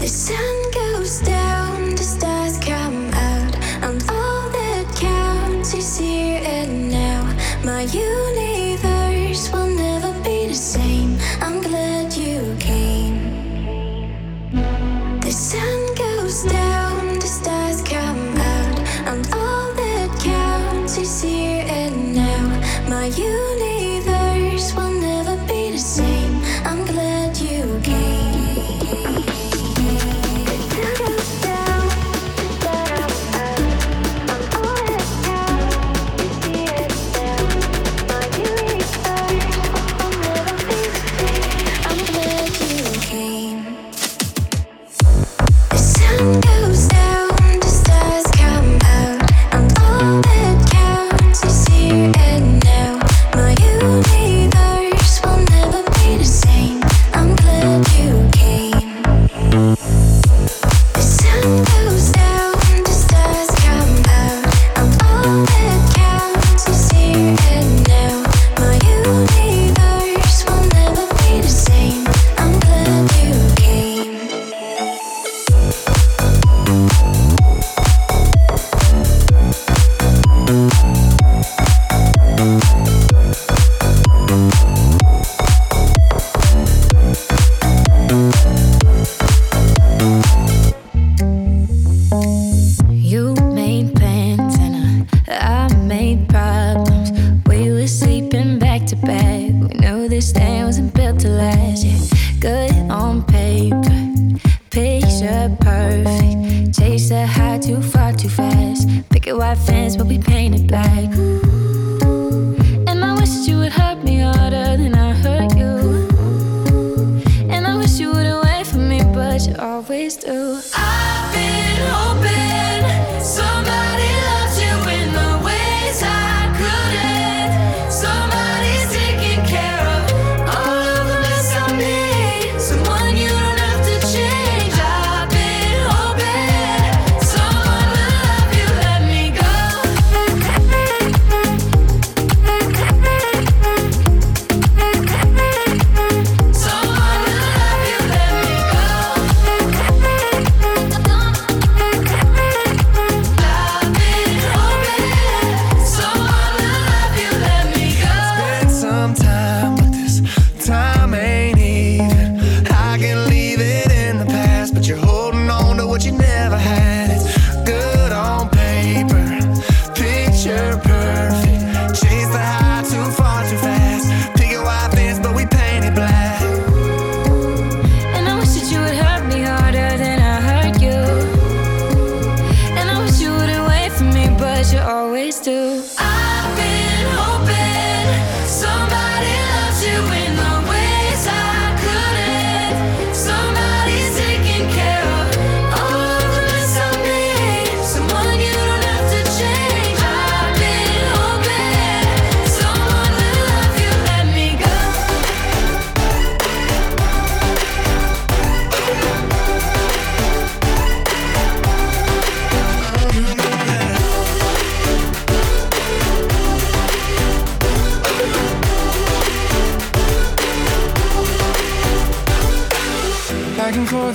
The sun goes down.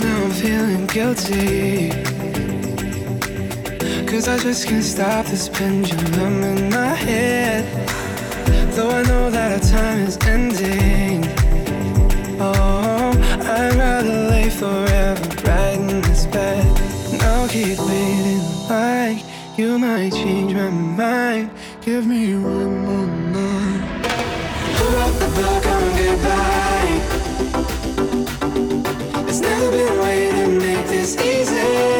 now I'm feeling guilty. Cause I just can't stop this pendulum in my head. Though I know that our time is ending. Oh, I'd rather lay forever right in this bed. And I'll keep waiting like you might change my mind. Give me one more night. Pull up the block, I'll get back. is easy.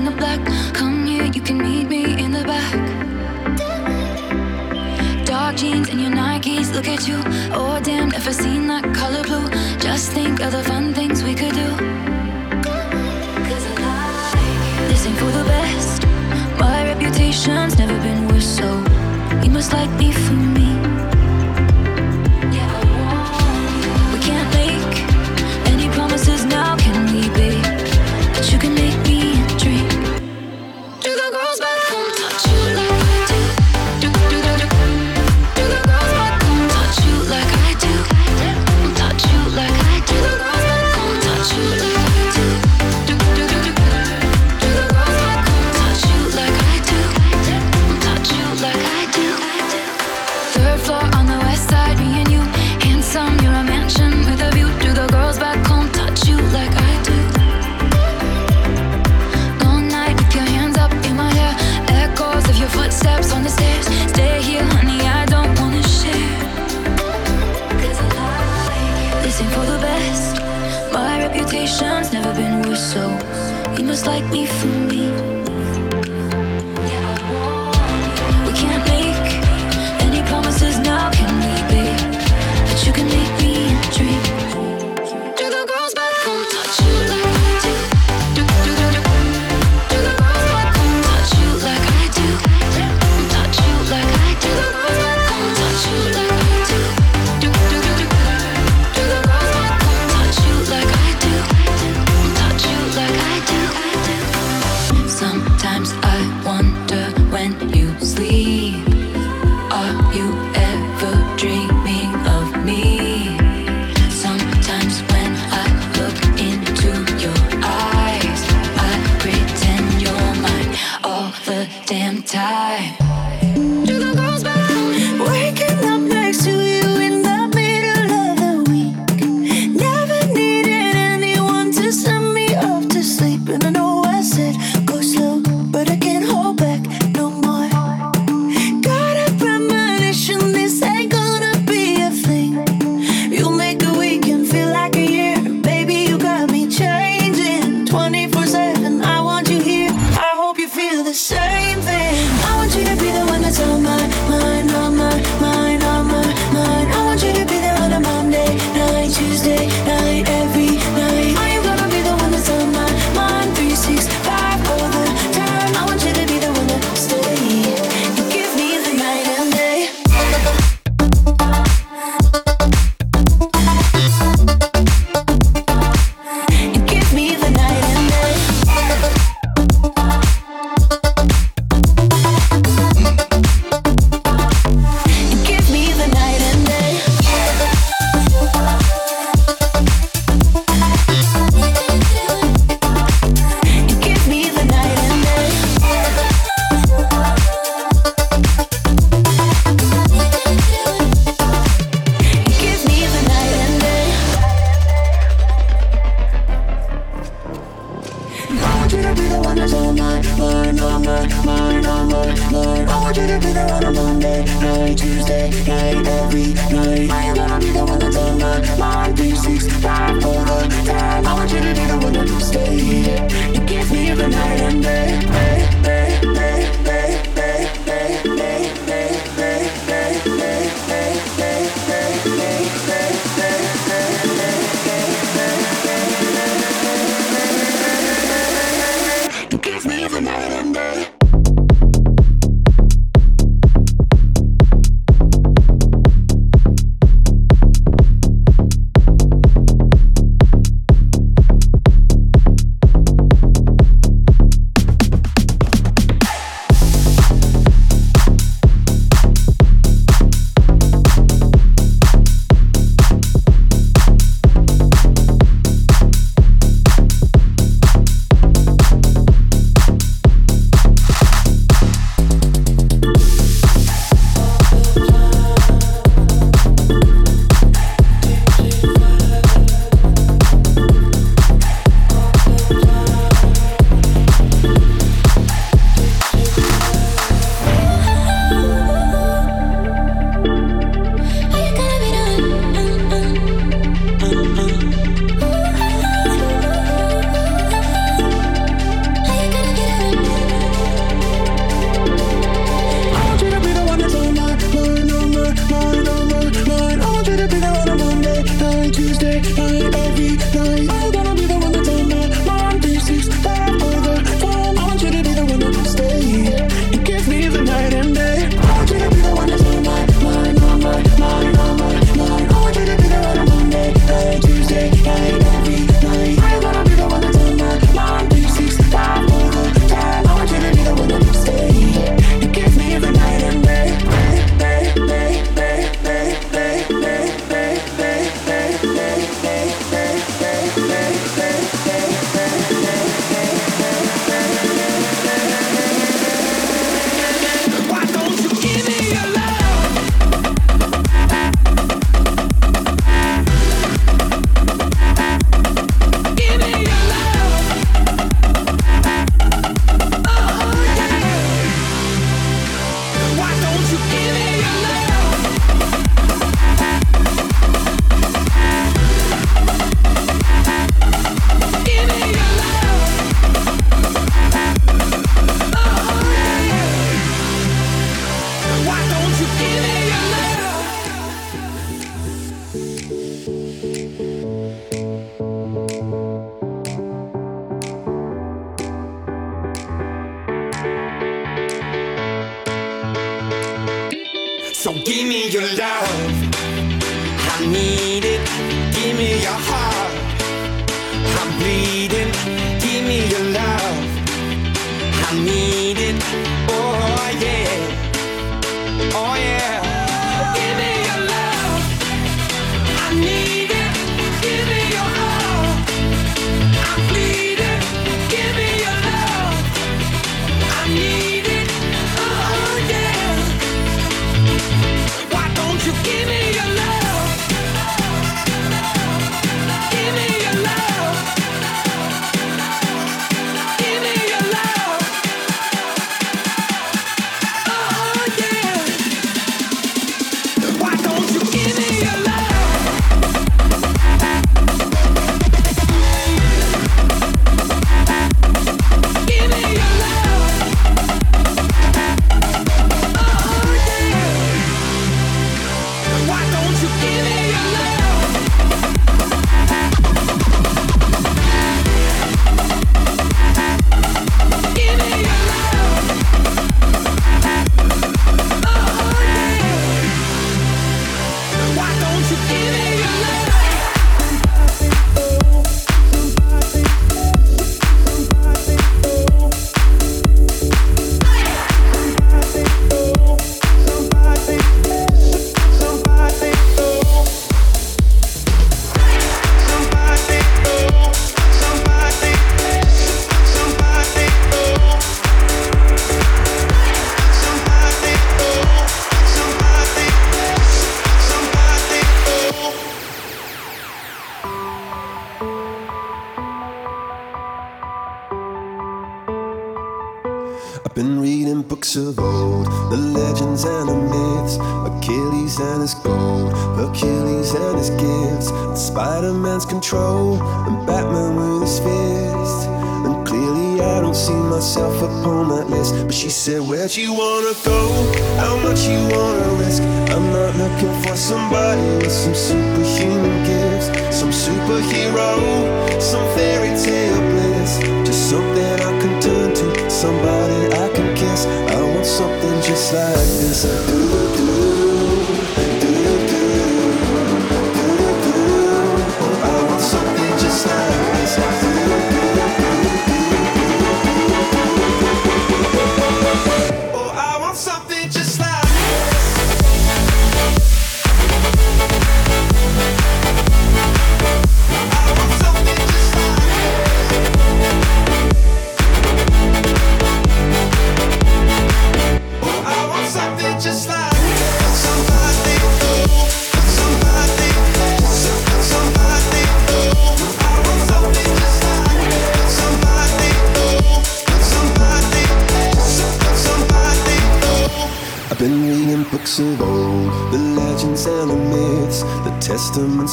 in the black. Come here, you can meet me in the back. Dark jeans and your Nikes, look at you. Oh, damn, if I seen that color blue, just think of the fun things we could do. This ain't for the best. My reputation's never been worse, so you must like me for me. so you must like me for me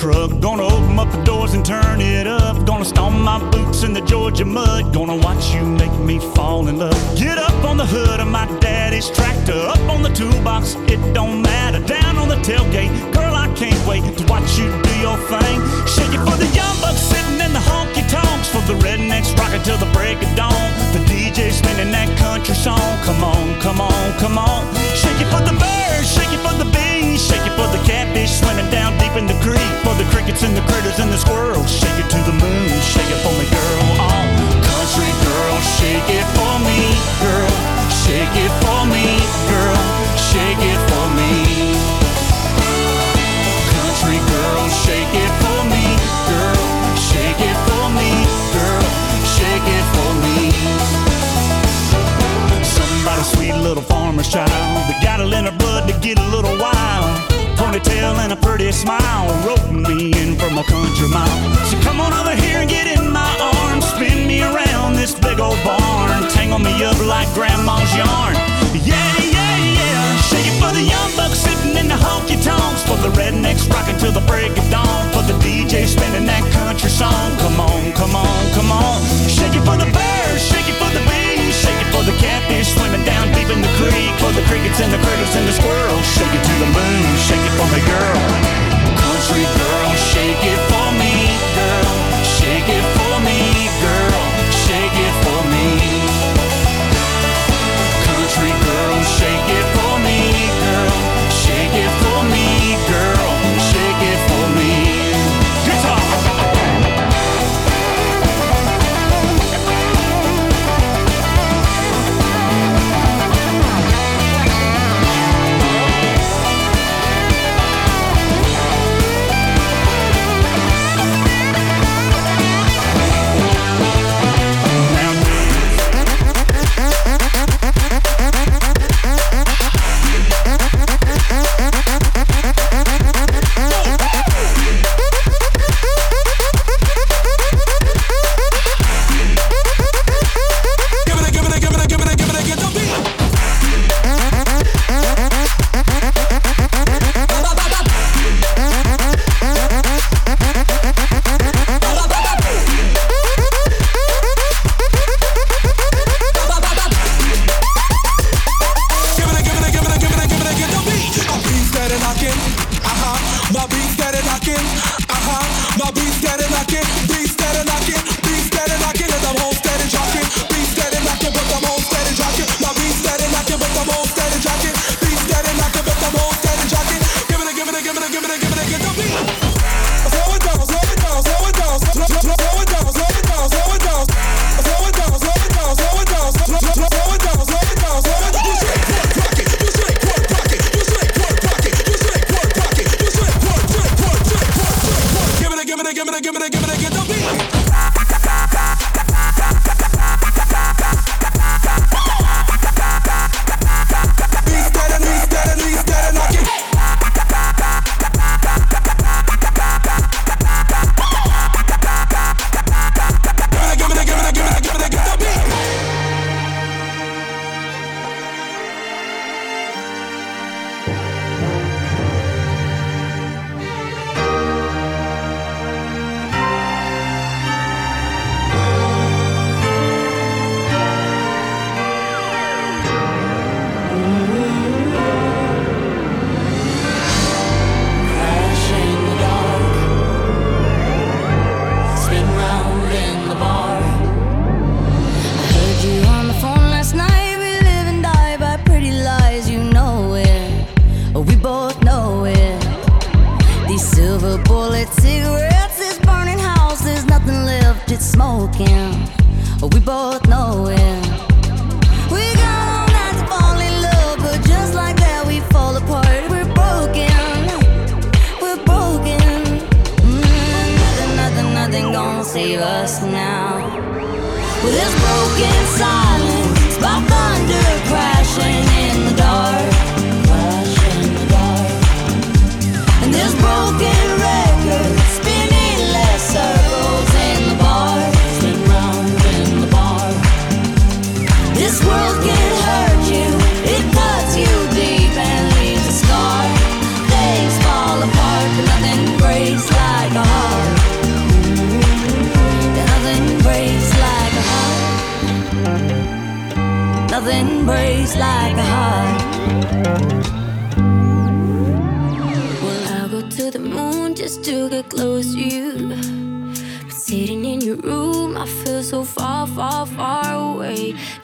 Truck. Gonna open up the doors and turn it up. Gonna stomp my boots in the Georgia mud. Gonna watch you make me fall in love. Get up on the hood of my daddy's tractor. Up on the toolbox, it don't matter. Down on the tailgate, girl, I can't wait to watch you do your thing. Shake it for the young bucks sitting in the honky tonks. For the rednecks rocking till the break of dawn. The DJ spinning that country song. Come on, come on, come on. Shake it for the birds, shake it for the bees, shake it for the catfish swimming down deep in the creek. For the crickets and the critters and the squirrels. Shake it to the moon, shake it for me, girl. Oh, country girl, shake it for me, girl. Shake it for me, girl. Shake it for me. Country girl, shake it for me, girl. Shake it for me, girl. Shake it for me. Somebody sweet little farmer's child that got it in her blood to get a little wild. Ponytail and a pretty smile, roping me in from a country mile. So come on over here and get in my arms, spin me around this big old barn, tangle me up like grandma's yarn. Yeah, yeah, yeah. Shake it for the young bucks sitting in the honky tonks, for the rednecks rocking till the break of dawn, for the DJ spinning that country song. Come on, come on, come on. Shake it for the bears, shake it for the it for the catfish swimming down deep in the creek, for the crickets and the critters and the squirrels. Shake it to the moon, shake it for me, girl. Country girl, shake it for me, girl. Shake it for me, girl. Shake it for me.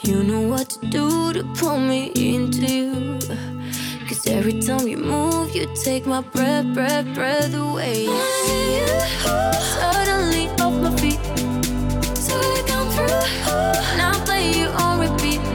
You know what to do to pull me into you. Cause every time you move, you take my breath, breath, breath away. I see you suddenly off my feet. So you come through, Now play you on repeat.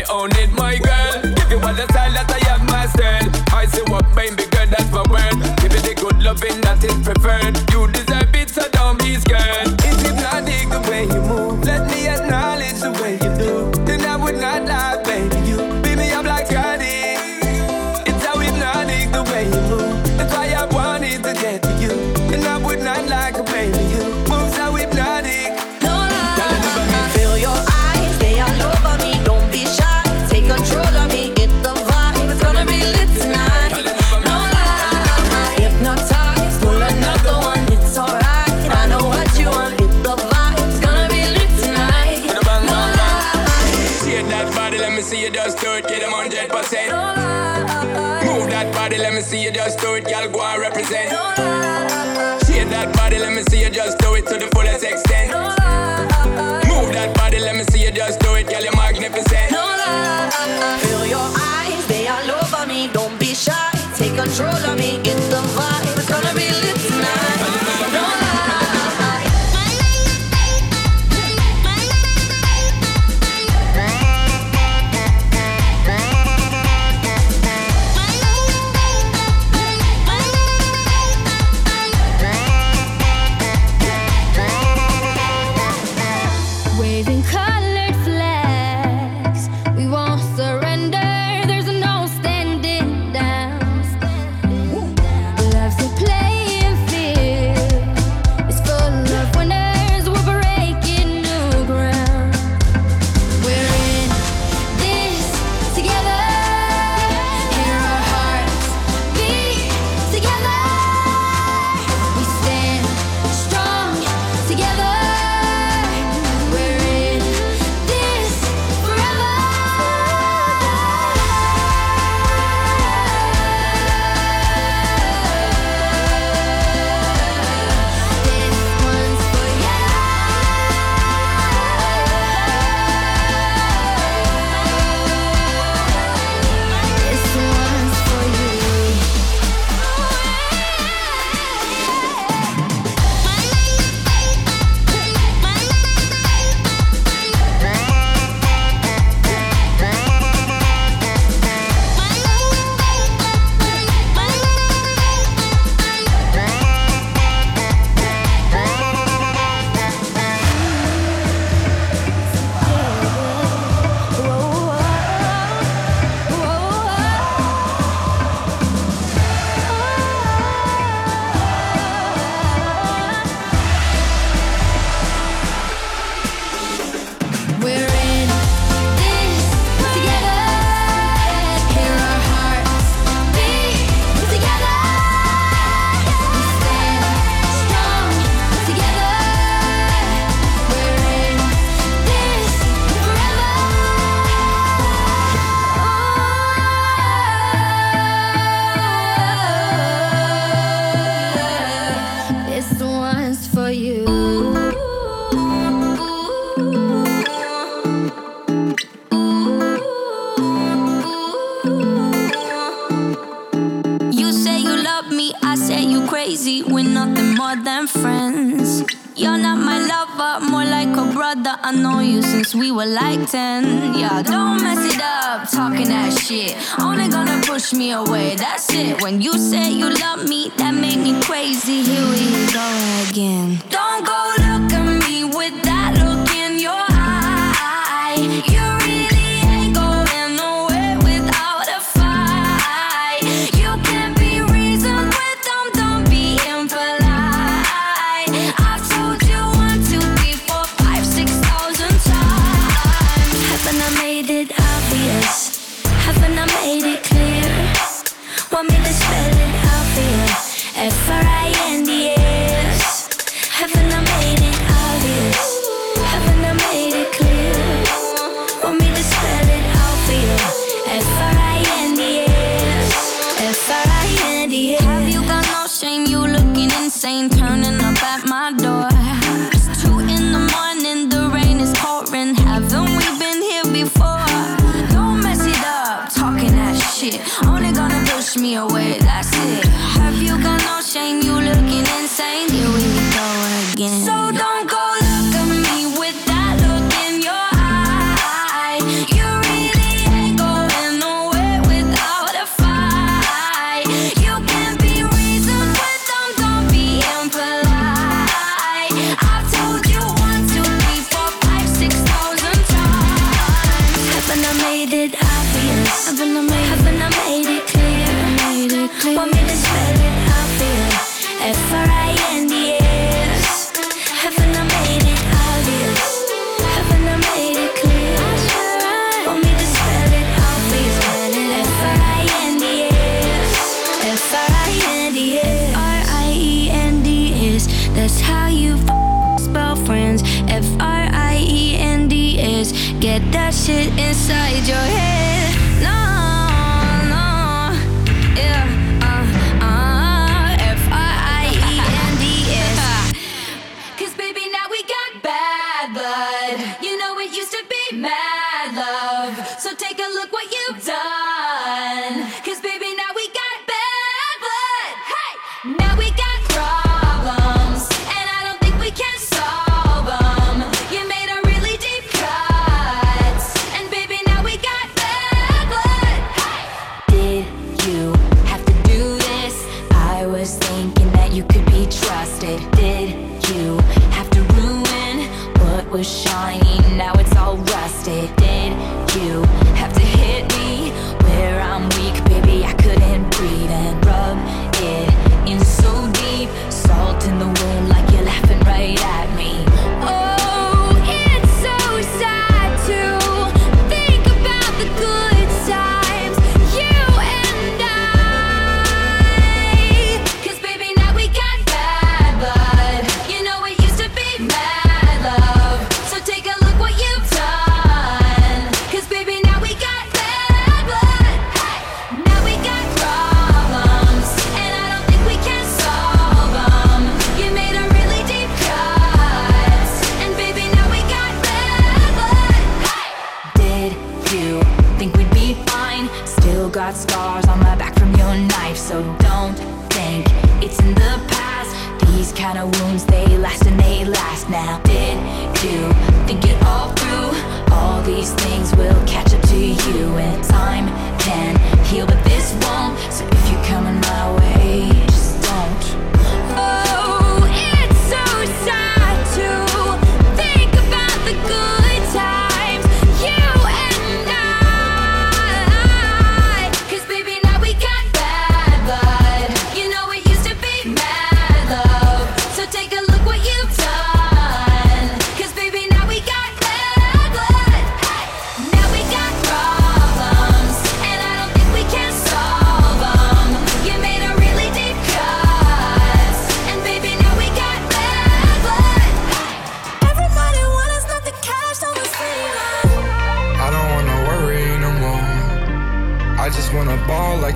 me own it, my girl. Give you all the style that I have mastered. I see what baby girl good, that's my word. Give you the good loving that is preferred. F-R-I-N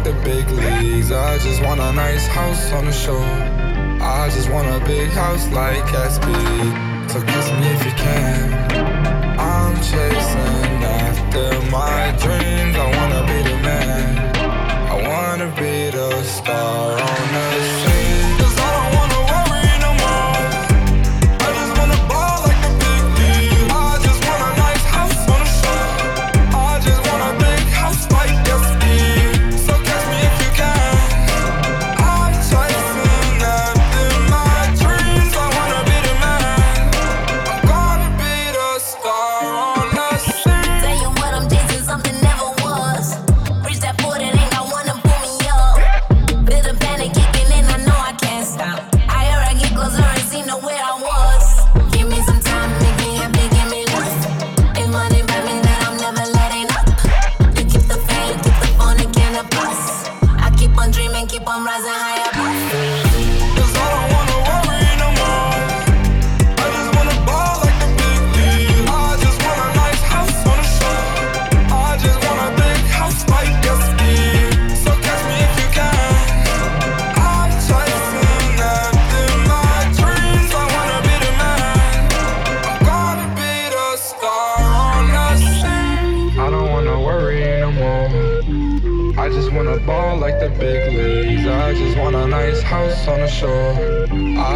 the big leagues. I just want a nice house on the shore. I just want a big house like Gatsby. So kiss me if you can. I'm chasing after my dreams. I wanna be the man. I wanna be the star on the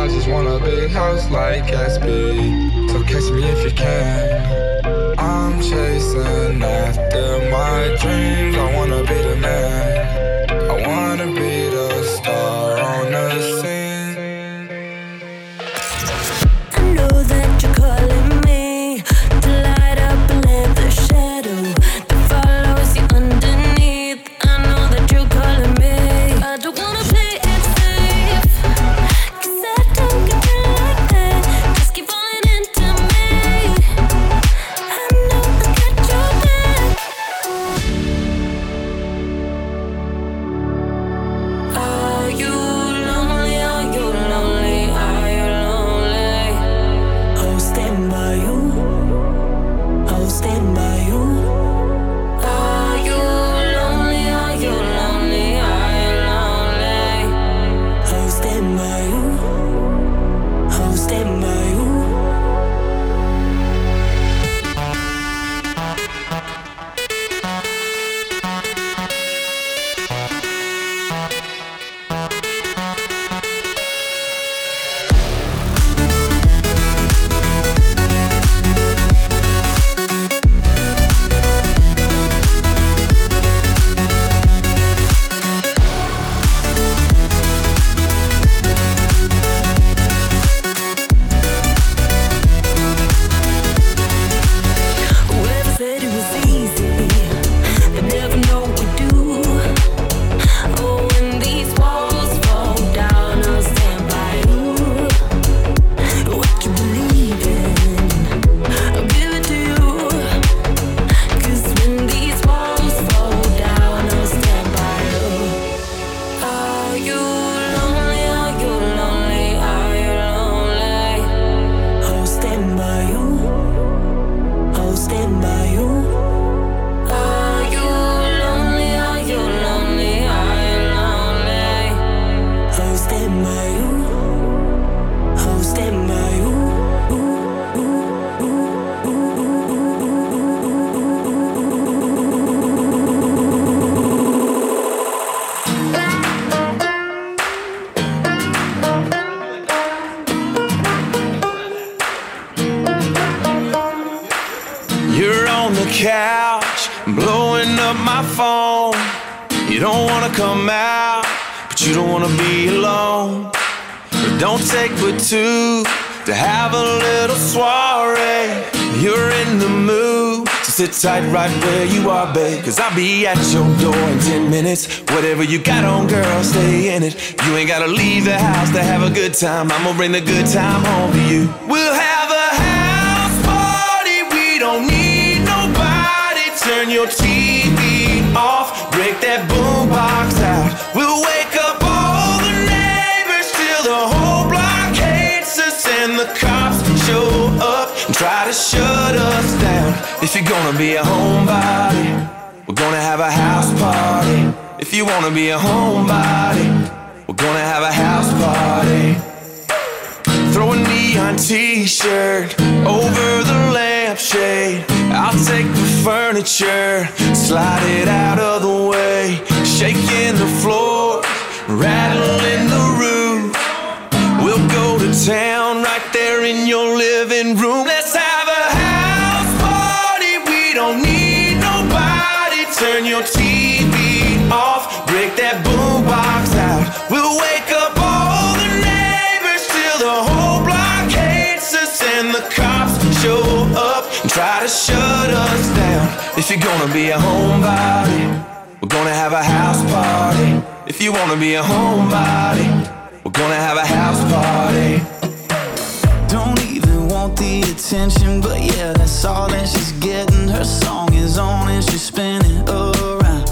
I just want a big house like Gatsby. So catch me if you can. I'm chasing after my dreams. I wanna be the man. I wanna be tight right where you are, babe. Cause I'll be at your door in 10 minutes. Whatever you got on, girl, stay in it. You ain't gotta leave the house to have a good time. I'ma bring the good time home to you. We'll have a house party, we don't need nobody. Turn your TV off, break that boombox If you're gonna be a homebody, we're gonna have a house party. If you wanna be a homebody, we're gonna have a house party. Throw a neon t-shirt over the lampshade. I'll take the furniture, slide it out of the way. Shaking the floor, rattling the roof. We'll go to town right there in your living room. Let's have Turn your TV off, break that boombox out. We'll wake up all the neighbors till the whole block hates us and the cops show up and try to shut us down. If you're gonna be a homebody, we're gonna have a house party. If you wanna be a homebody, we're gonna have a house party. Want the attention, but yeah, that's all that she's getting. Her song is on and she's spinning around.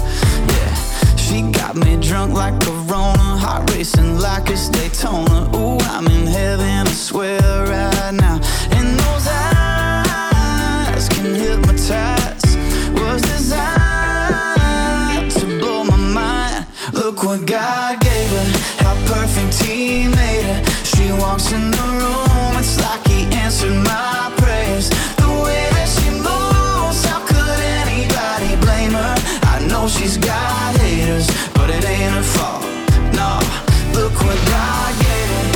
Yeah, she got me drunk like Corona, Rona, heart racing like it's Daytona. Ooh, I'm in heaven, I swear right now. And those eyes can hypnotize. Was designed to blow my mind. Look what God gave her, how perfect He made her. She walks in the room, it's like to my prayers, the way that she moves, how could anybody blame her? I know she's got haters, but it ain't her fault. No, look what God gave her.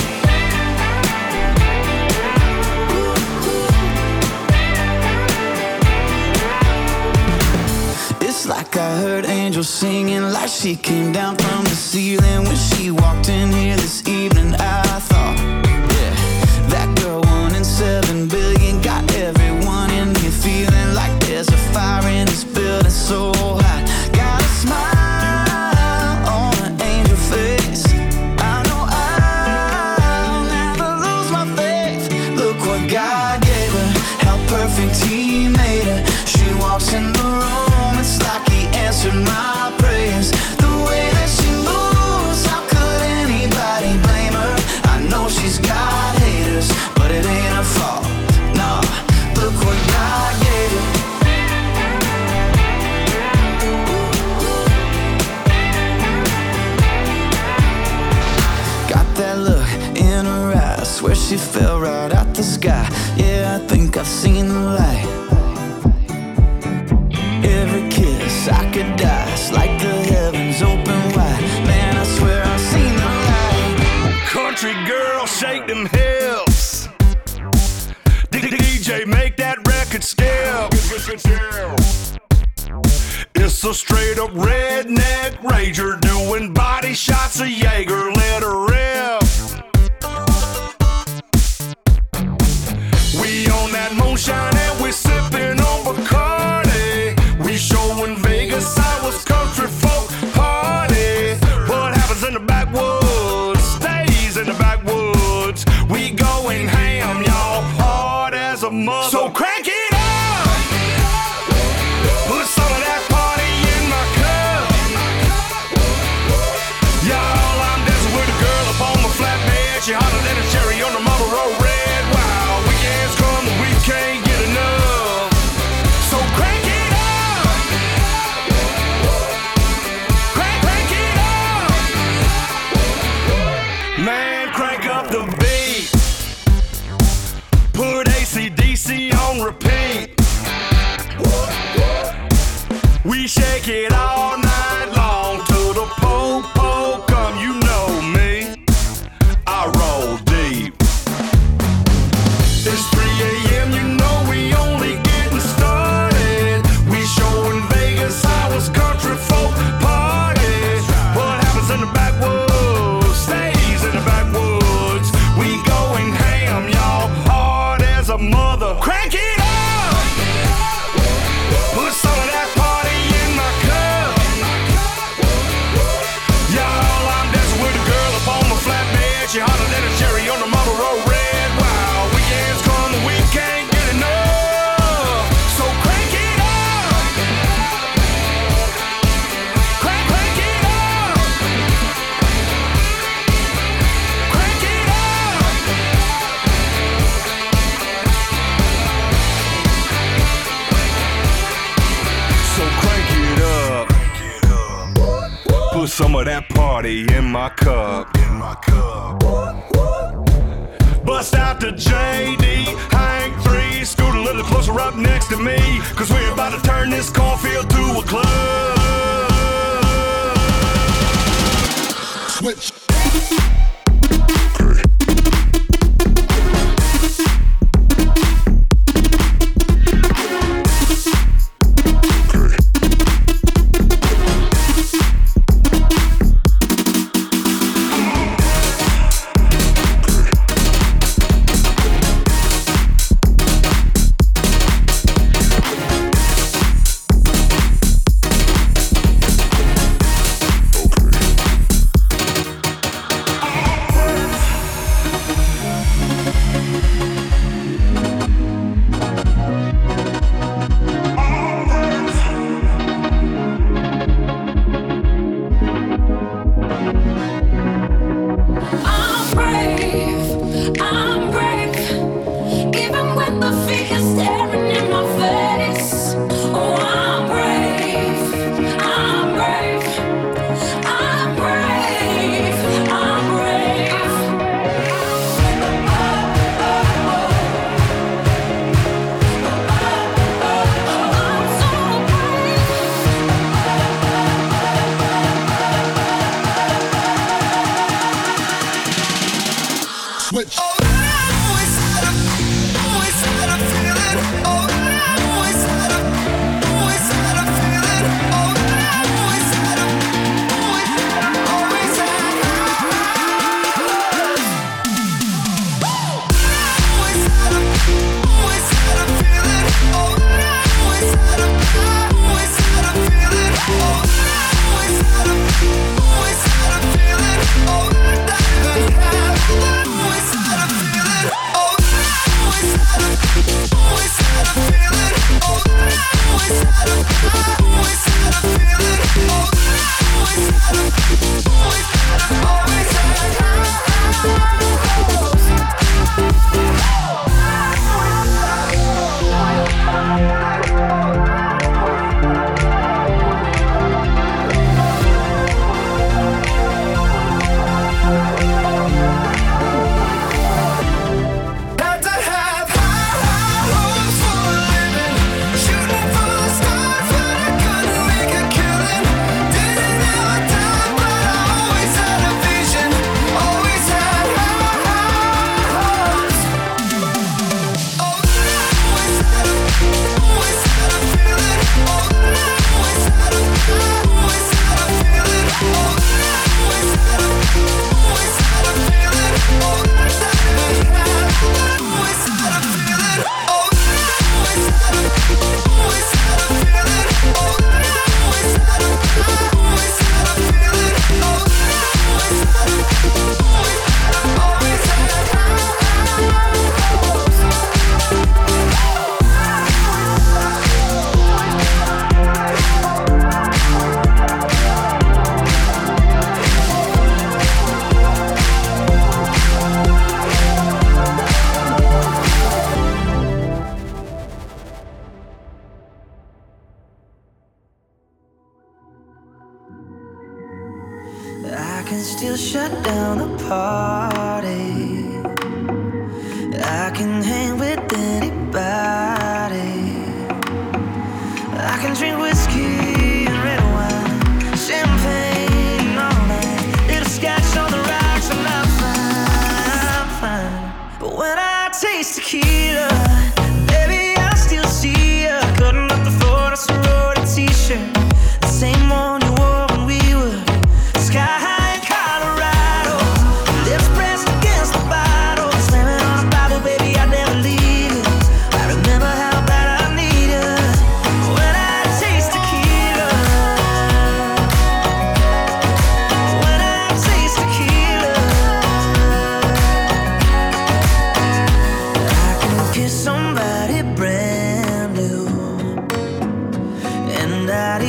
It's like I heard angels singing, like she came down from the ceiling when she walked in here this evening. I thought.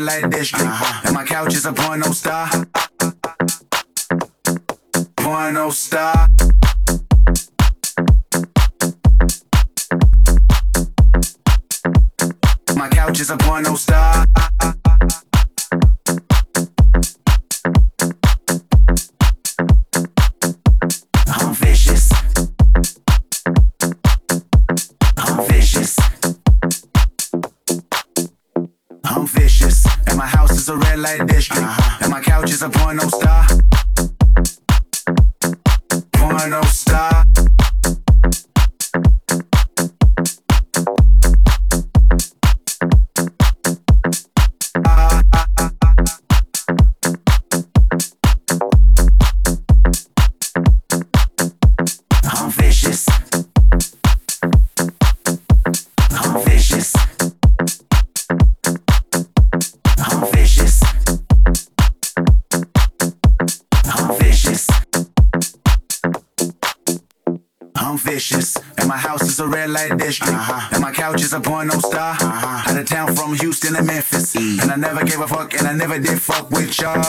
like this. Uh-huh. And my couch is a porno star. Porno star. My couch is a porno star. is a red light district, uh-huh. and my couch is a porno star. Porno star. vicious. And my house is a red light district. Uh-huh. And my couch is a porno star. Uh-huh. Out of town from Houston to Memphis. E. And I never gave a fuck, and I never did fuck with y'all.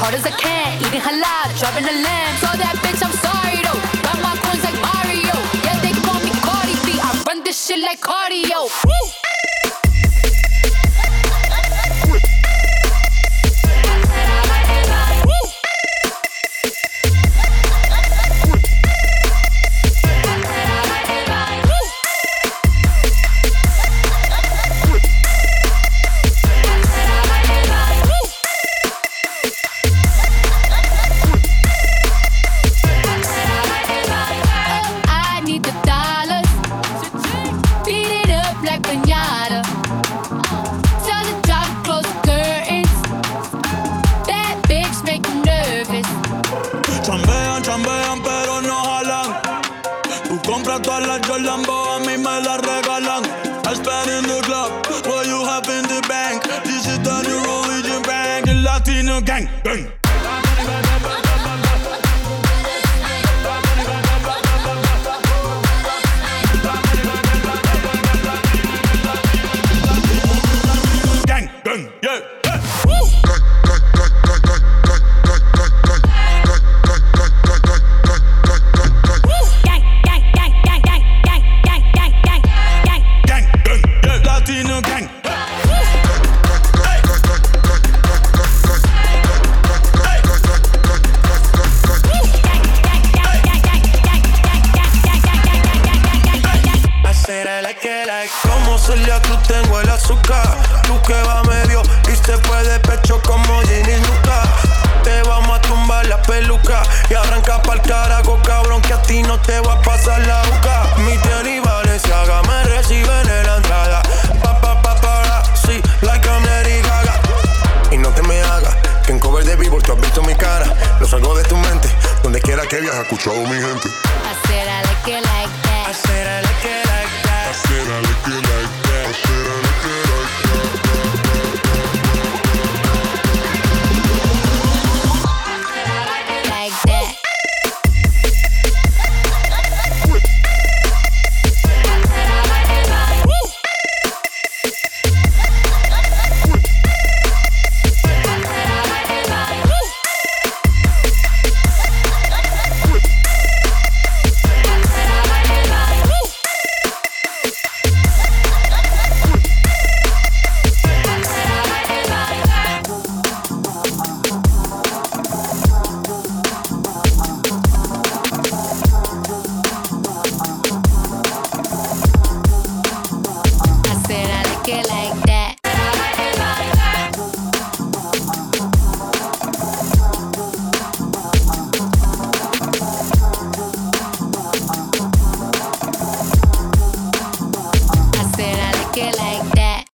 Said as. I said